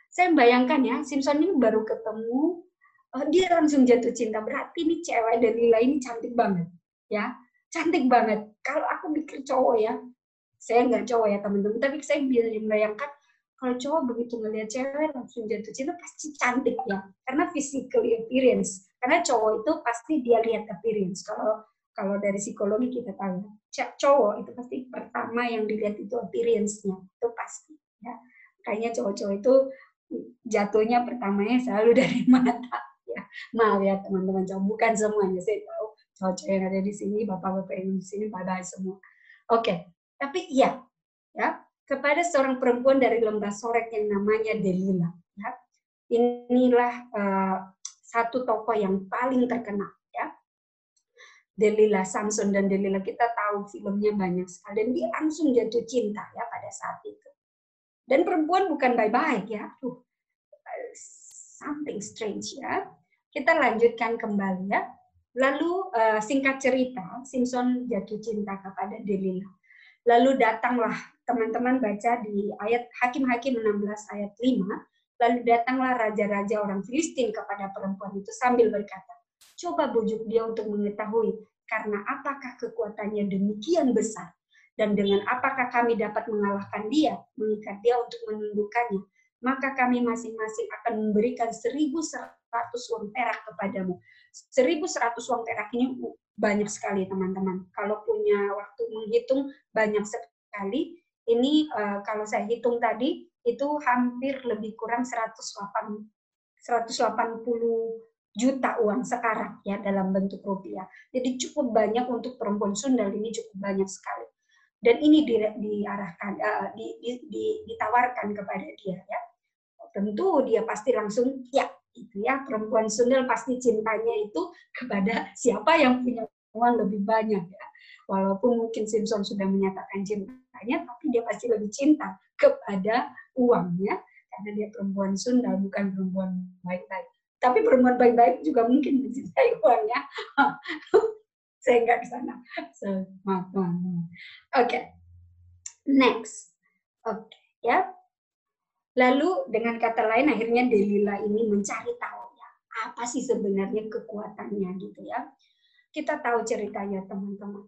saya bayangkan ya Simpson ini baru ketemu uh, dia langsung jatuh cinta. Berarti ini cewek Dalila ini cantik banget ya. Cantik banget. Kalau aku pikir cowok ya saya nggak cowok ya teman-teman. Tapi saya bisa membayangkan kalau cowok begitu ngelihat cewek langsung jatuh cinta pasti cantik ya. Karena physical appearance karena cowok itu pasti dia lihat appearance. Kalau kalau dari psikologi kita tahu cowok itu pasti pertama yang dilihat itu appearance-nya. Itu pasti ya. Kayaknya cowok-cowok itu jatuhnya pertamanya selalu [LAUGHS] dari mata ya. Maaf ya teman-teman cowok bukan semuanya. Saya tahu cowok-cowok yang ada di sini bapak-bapak yang di sini pada semua. Oke tapi iya ya. Kepada seorang perempuan dari lembah sorek yang namanya Delila. Ya. Inilah uh, satu tokoh yang paling terkenal. Ya. Delila, Samson dan Delila kita tahu filmnya banyak sekali dan dia langsung jatuh cinta ya pada saat itu. Dan perempuan bukan baik-baik ya, tuh something strange ya. Kita lanjutkan kembali ya. Lalu uh, singkat cerita, Simpson jatuh cinta kepada Delila. Lalu datanglah teman-teman baca di ayat Hakim-Hakim 16 ayat 5, lalu datanglah raja-raja orang Filistin kepada perempuan itu sambil berkata, coba bujuk dia untuk mengetahui karena apakah kekuatannya demikian besar dan dengan apakah kami dapat mengalahkan dia, mengikat dia untuk menundukkannya, maka kami masing-masing akan memberikan 1.100 uang perak kepadamu. 1.100 uang perak ini banyak sekali teman-teman. Kalau punya waktu menghitung banyak sekali ini uh, kalau saya hitung tadi itu hampir lebih kurang 180 juta uang sekarang ya dalam bentuk rupiah. Jadi cukup banyak untuk perempuan Sundal ini cukup banyak sekali. Dan ini di, diarahkan uh, di, di, di, ditawarkan kepada dia ya. Tentu dia pasti langsung ya itu ya perempuan Sundal pasti cintanya itu kepada siapa yang punya uang lebih banyak ya. Walaupun mungkin Simpson sudah menyatakan cinta cintanya, tapi dia pasti lebih cinta kepada uangnya karena dia perempuan Sunda bukan perempuan baik-baik. Tapi perempuan baik-baik juga mungkin mencintai uangnya. [LAUGHS] Saya nggak ke sana. So, maaf teman-teman. Oke, okay. next. Oke, okay, ya. Lalu dengan kata lain akhirnya Delila ini mencari tahu ya apa sih sebenarnya kekuatannya gitu ya. Kita tahu ceritanya teman-teman.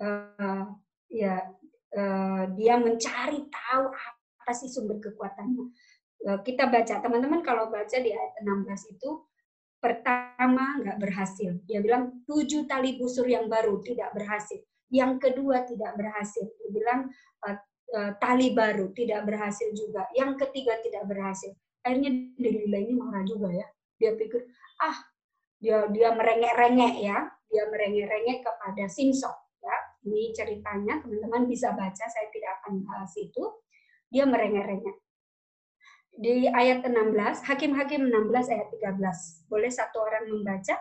Uh, ya uh, dia mencari tahu apa sih sumber kekuatannya. Uh, kita baca teman-teman kalau baca di ayat 16 itu pertama nggak berhasil. Dia bilang tujuh tali busur yang baru tidak berhasil. Yang kedua tidak berhasil. Dia bilang uh, uh, tali baru tidak berhasil juga. Yang ketiga tidak berhasil. Akhirnya Delila ini marah juga ya. Dia pikir ah dia dia merengek-rengek ya. Dia merengek-rengek kepada Simpson. Ya, ini ceritanya teman-teman bisa baca. Saya tidak akan bahas itu. Dia merengek-rengek di ayat 16, Hakim-Hakim 16 ayat 13. Boleh satu orang membaca?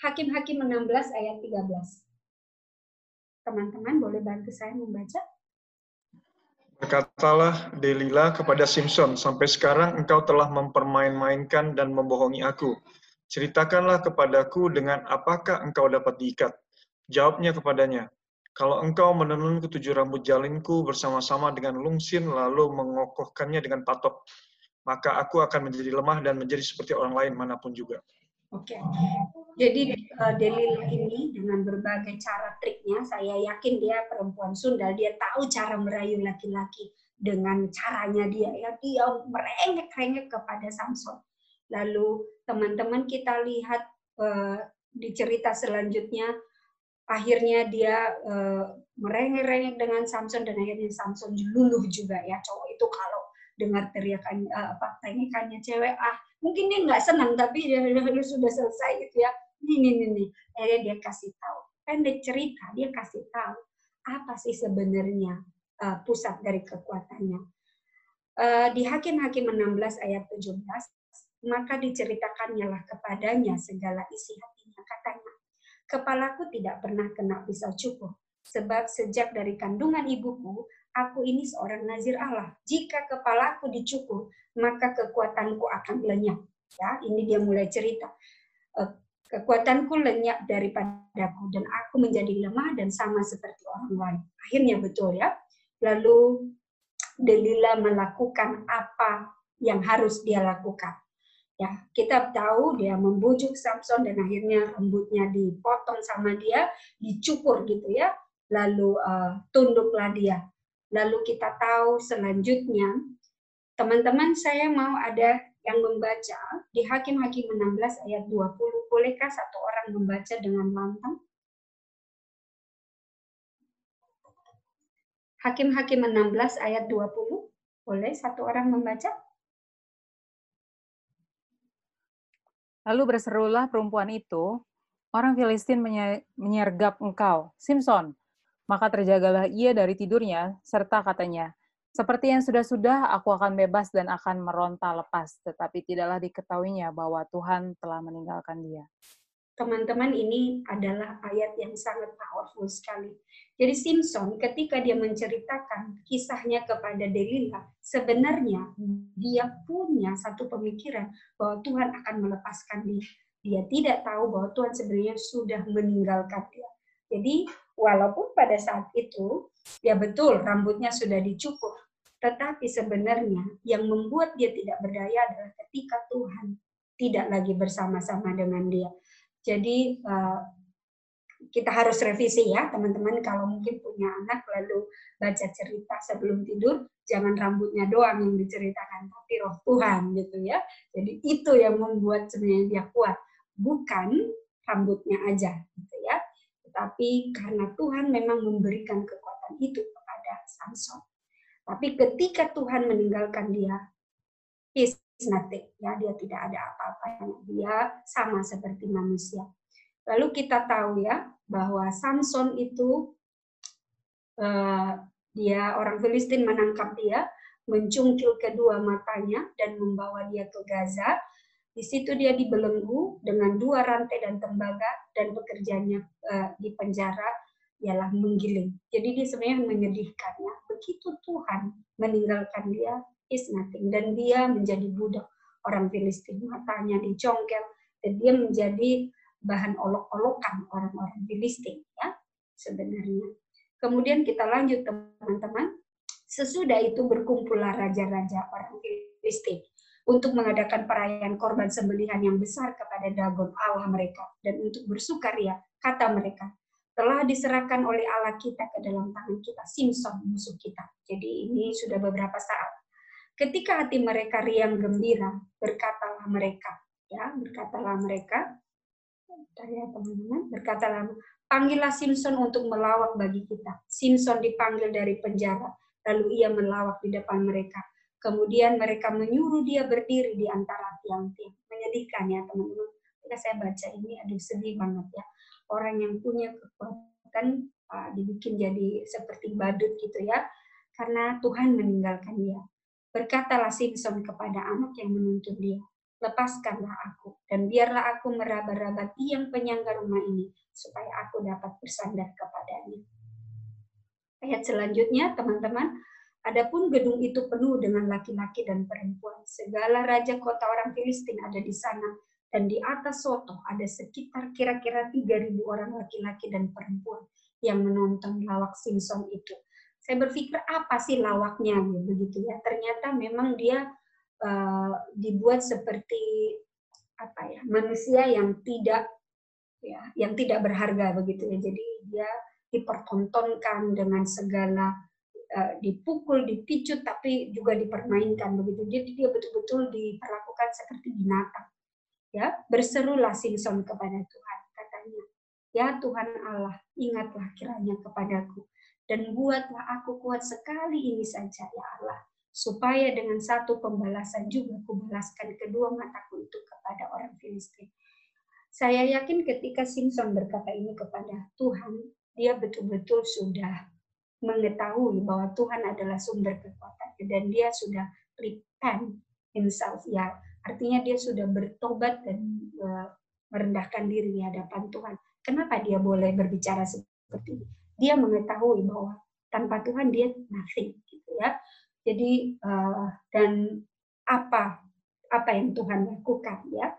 Hakim-Hakim 16 ayat 13. Teman-teman boleh bantu saya membaca? Berkatalah Delila kepada Simpson, sampai sekarang engkau telah mempermain-mainkan dan membohongi aku. Ceritakanlah kepadaku dengan apakah engkau dapat diikat. Jawabnya kepadanya, kalau engkau menenun ketujuh rambut jalinku bersama-sama dengan lungsin lalu mengokohkannya dengan patok, maka aku akan menjadi lemah dan menjadi seperti orang lain mana pun juga. Oke, okay. jadi uh, Delil ini dengan berbagai cara triknya, saya yakin dia perempuan Sunda, dia tahu cara merayu laki-laki dengan caranya dia, ya dia merengek-rengek kepada Samson. Lalu teman-teman kita lihat uh, di cerita selanjutnya, akhirnya dia uh, merengek-rengek dengan Samson dan akhirnya Samson luluh juga ya cowok itu kalau dengar teriakan uh, apa teriakannya cewek ah mungkin dia nggak senang tapi dia, dia [LAUGHS] sudah selesai gitu ya. Ini ini ini akhirnya dia kasih tahu. Pendek cerita dia kasih tahu apa sih sebenarnya uh, pusat dari kekuatannya. Uh, di Hakim-Hakim 16 ayat 17 maka diceritakannya lah kepadanya segala isi hatinya. Katanya kepalaku tidak pernah kena pisau cukur sebab sejak dari kandungan ibuku aku ini seorang nazir Allah. Jika kepalaku dicukur, maka kekuatanku akan lenyap. Ya, ini dia mulai cerita. Eh, kekuatanku lenyap daripadaku dan aku menjadi lemah dan sama seperti orang lain. Akhirnya betul ya. Lalu Delila melakukan apa yang harus dia lakukan. Ya, kita tahu dia membujuk Samson dan akhirnya rambutnya dipotong sama dia, dicukur gitu ya. Lalu uh, tunduklah dia Lalu kita tahu selanjutnya, teman-teman saya mau ada yang membaca di Hakim-Hakim 16 ayat 20. Bolehkah satu orang membaca dengan lantang? Hakim-Hakim 16 ayat 20. Boleh satu orang membaca? Lalu berserulah perempuan itu, orang Filistin menyergap engkau, Simpson, maka terjagalah ia dari tidurnya, serta katanya, seperti yang sudah-sudah, aku akan bebas dan akan meronta lepas, tetapi tidaklah diketahuinya bahwa Tuhan telah meninggalkan dia. Teman-teman, ini adalah ayat yang sangat powerful sekali. Jadi Simpson ketika dia menceritakan kisahnya kepada Delila, sebenarnya dia punya satu pemikiran bahwa Tuhan akan melepaskan dia. Dia tidak tahu bahwa Tuhan sebenarnya sudah meninggalkan dia. Jadi walaupun pada saat itu ya betul rambutnya sudah dicukur, tetapi sebenarnya yang membuat dia tidak berdaya adalah ketika Tuhan tidak lagi bersama-sama dengan dia. Jadi eh, kita harus revisi ya teman-teman kalau mungkin punya anak lalu baca cerita sebelum tidur jangan rambutnya doang yang diceritakan tapi roh Tuhan gitu ya. Jadi itu yang membuat sebenarnya dia kuat bukan rambutnya aja gitu ya tapi karena Tuhan memang memberikan kekuatan itu kepada Samson. Tapi ketika Tuhan meninggalkan dia, nothing, ya dia tidak ada apa-apanya. Dia sama seperti manusia. Lalu kita tahu ya bahwa Samson itu uh, dia orang Filistin menangkap dia, mencungkil kedua matanya dan membawa dia ke Gaza di situ dia dibelenggu dengan dua rantai dan tembaga dan pekerjaannya uh, di penjara ialah menggiling. Jadi dia sebenarnya menyedihkannya. Begitu Tuhan meninggalkan dia, is nothing. Dan dia menjadi budak orang Filistin. Matanya dicongkel dan dia menjadi bahan olok-olokan orang-orang Filistin ya sebenarnya. Kemudian kita lanjut teman-teman. Sesudah itu berkumpullah raja-raja orang Filistin untuk mengadakan perayaan korban sembelihan yang besar kepada Dagon Allah mereka dan untuk bersukaria Kata mereka, telah diserahkan oleh Allah kita ke dalam tangan kita, Simpson musuh kita. Jadi ini sudah beberapa saat. Ketika hati mereka riang gembira, berkatalah mereka, ya, berkatalah mereka, ya teman-teman, berkatalah, panggillah Simpson untuk melawak bagi kita. Simpson dipanggil dari penjara, lalu ia melawak di depan mereka. Kemudian mereka menyuruh dia berdiri di antara tiang-tiang. Menyedihkan ya teman-teman. Ketika saya baca ini, aduh sedih banget ya orang yang punya kekuatan uh, dibikin jadi seperti badut gitu ya, karena Tuhan meninggalkan dia. Berkatalah Simpson kepada anak yang menuntun dia, lepaskanlah aku, dan biarlah aku meraba-raba tiang penyangga rumah ini, supaya aku dapat bersandar kepadanya. Ayat selanjutnya, teman-teman, Adapun gedung itu penuh dengan laki-laki dan perempuan. Segala raja kota orang Filistin ada di sana dan di atas soto ada sekitar kira-kira 3.000 orang laki-laki dan perempuan yang menonton lawak Simpson itu. Saya berpikir apa sih lawaknya begitu ya. Ternyata memang dia uh, dibuat seperti apa ya manusia yang tidak ya yang tidak berharga begitu ya. Jadi dia dipertontonkan dengan segala uh, dipukul, dipicut, tapi juga dipermainkan begitu. Jadi dia betul-betul diperlakukan seperti binatang ya berserulah Simpson kepada Tuhan katanya ya Tuhan Allah ingatlah kiranya kepadaku dan buatlah aku kuat sekali ini saja ya Allah supaya dengan satu pembalasan juga kubalaskan kedua mataku itu kepada orang Filistin saya yakin ketika Simpson berkata ini kepada Tuhan dia betul-betul sudah mengetahui bahwa Tuhan adalah sumber kekuatan dan dia sudah repent himself ya Artinya dia sudah bertobat dan uh, merendahkan diri di hadapan Tuhan. Kenapa dia boleh berbicara seperti ini? Dia mengetahui bahwa tanpa Tuhan dia nothing, gitu ya. Jadi uh, dan apa apa yang Tuhan lakukan ya.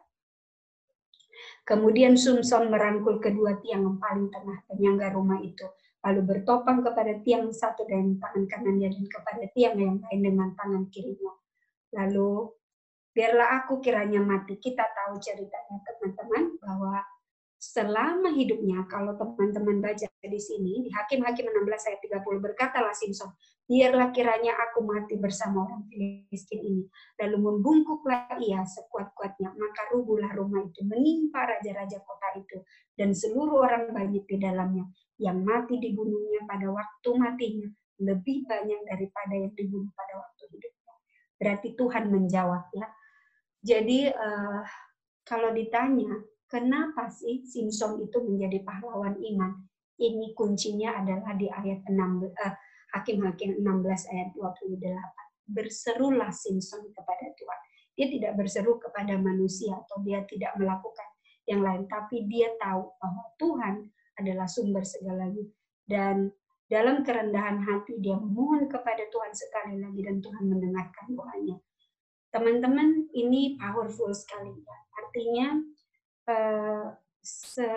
Kemudian Sumson merangkul kedua tiang yang paling tengah penyangga rumah itu, lalu bertopang kepada tiang satu dengan tangan kanannya dan kepada tiang yang lain dengan tangan kirinya. Lalu biarlah aku kiranya mati. Kita tahu ceritanya teman-teman bahwa selama hidupnya kalau teman-teman baca di sini di Hakim-Hakim 16 ayat 30 berkatalah Simpson, biarlah kiranya aku mati bersama orang Filistin ini. Lalu membungkuklah ia sekuat-kuatnya, maka rubuhlah rumah itu menimpa raja-raja kota itu dan seluruh orang banyak di dalamnya yang mati dibunuhnya pada waktu matinya lebih banyak daripada yang dibunuh pada waktu hidupnya. Berarti Tuhan menjawab ya, jadi uh, kalau ditanya kenapa sih Simpson itu menjadi pahlawan iman, ini kuncinya adalah di ayat 6 uh, Hakim-hakim 16 ayat 28. Berserulah Simpson kepada Tuhan. Dia tidak berseru kepada manusia atau dia tidak melakukan yang lain, tapi dia tahu bahwa Tuhan adalah sumber segalanya. Dan dalam kerendahan hati dia memohon kepada Tuhan sekali lagi dan Tuhan mendengarkan doanya. Teman-teman, ini powerful sekali ya. Artinya se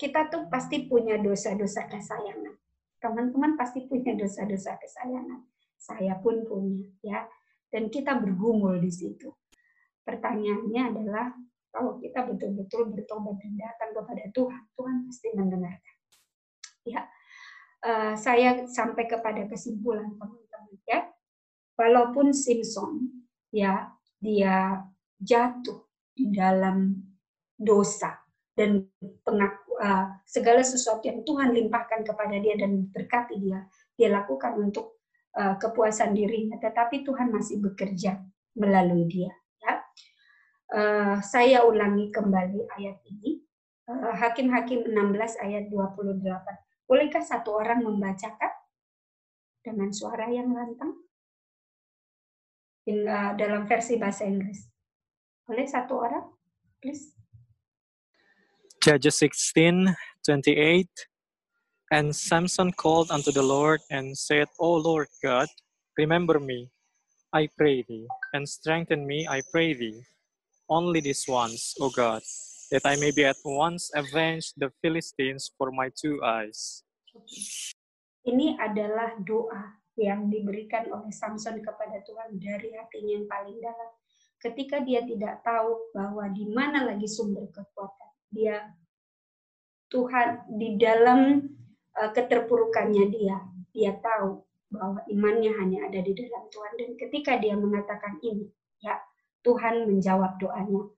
kita tuh pasti punya dosa-dosa kesayangan. Teman-teman pasti punya dosa-dosa kesayangan. Saya pun punya ya. Dan kita bergumul di situ. Pertanyaannya adalah kalau kita betul-betul bertobat dan datang kepada Tuhan, Tuhan pasti mendengarkan. Ya, uh, saya sampai kepada kesimpulan teman-teman ya walaupun Simpson ya dia jatuh di dalam dosa dan pengaku, uh, segala sesuatu yang Tuhan limpahkan kepada dia dan berkati dia, dia lakukan untuk uh, kepuasan dirinya, tetapi Tuhan masih bekerja melalui dia. Ya. Uh, saya ulangi kembali ayat ini, Hakim-Hakim uh, 16 ayat 28. Bolehkah satu orang membacakan dengan suara yang lantang? in, dalam versi bahasa Inggris. Boleh satu orang, please? Judges 16, 28. And Samson called unto the Lord and said, O Lord God, remember me, I pray thee, and strengthen me, I pray thee, only this once, O God, that I may be at once avenge the Philistines for my two eyes. Ini adalah doa yang diberikan oleh Samson kepada Tuhan dari hatinya yang paling dalam. Ketika dia tidak tahu bahwa di mana lagi sumber kekuatan, dia Tuhan di dalam uh, keterpurukannya dia, dia tahu bahwa imannya hanya ada di dalam Tuhan dan ketika dia mengatakan ini, ya Tuhan menjawab doanya.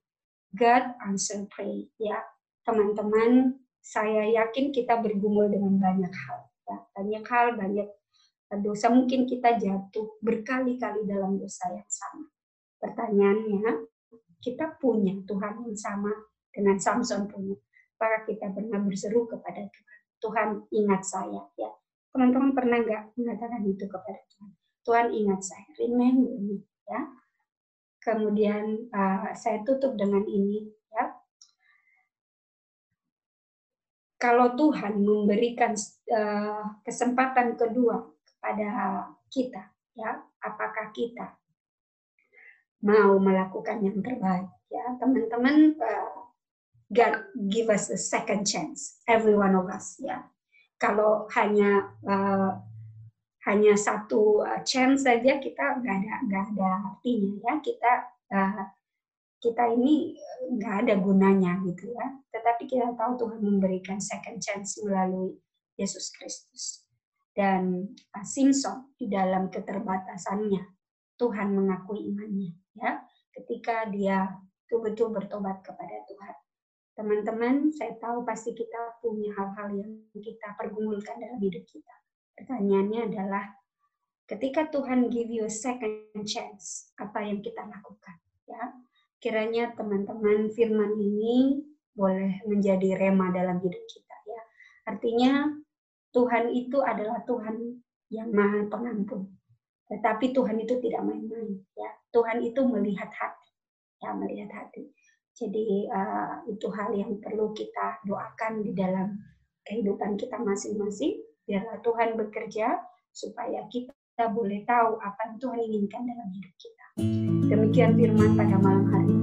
God answer pray, ya teman-teman. Saya yakin kita bergumul dengan banyak hal, ya banyak hal, banyak dosa mungkin kita jatuh berkali-kali dalam dosa yang sama. Pertanyaannya, kita punya Tuhan yang sama dengan Samson punya. Apakah kita pernah berseru kepada Tuhan? Tuhan ingat saya ya. Teman-teman pernah nggak mengatakan itu kepada Tuhan? Tuhan ingat saya, remember me ya. Kemudian uh, saya tutup dengan ini ya. Kalau Tuhan memberikan uh, kesempatan kedua kepada kita, ya, apakah kita mau melakukan yang terbaik ya. Teman-teman uh, give us a second chance every one of us ya. Kalau hanya uh, hanya satu uh, chance saja kita nggak ada nggak ada artinya ya. Kita uh, kita ini nggak ada gunanya gitu ya. Tetapi kita tahu Tuhan memberikan second chance melalui Yesus Kristus. Dan Simpson di dalam keterbatasannya Tuhan mengakui imannya ya ketika dia betul-betul bertobat kepada Tuhan. Teman-teman, saya tahu pasti kita punya hal-hal yang kita pergumulkan dalam hidup kita. Pertanyaannya adalah ketika Tuhan give you a second chance, apa yang kita lakukan? Ya, kiranya teman-teman firman ini boleh menjadi rema dalam hidup kita. Ya, artinya Tuhan itu adalah Tuhan yang maha pengampun. Tetapi Tuhan itu tidak main-main. Ya, Tuhan itu melihat hati, ya melihat hati. Jadi uh, itu hal yang perlu kita doakan di dalam kehidupan kita masing-masing. Biarlah Tuhan bekerja supaya kita boleh tahu apa yang Tuhan inginkan dalam hidup kita. Demikian firman pada malam hari ini.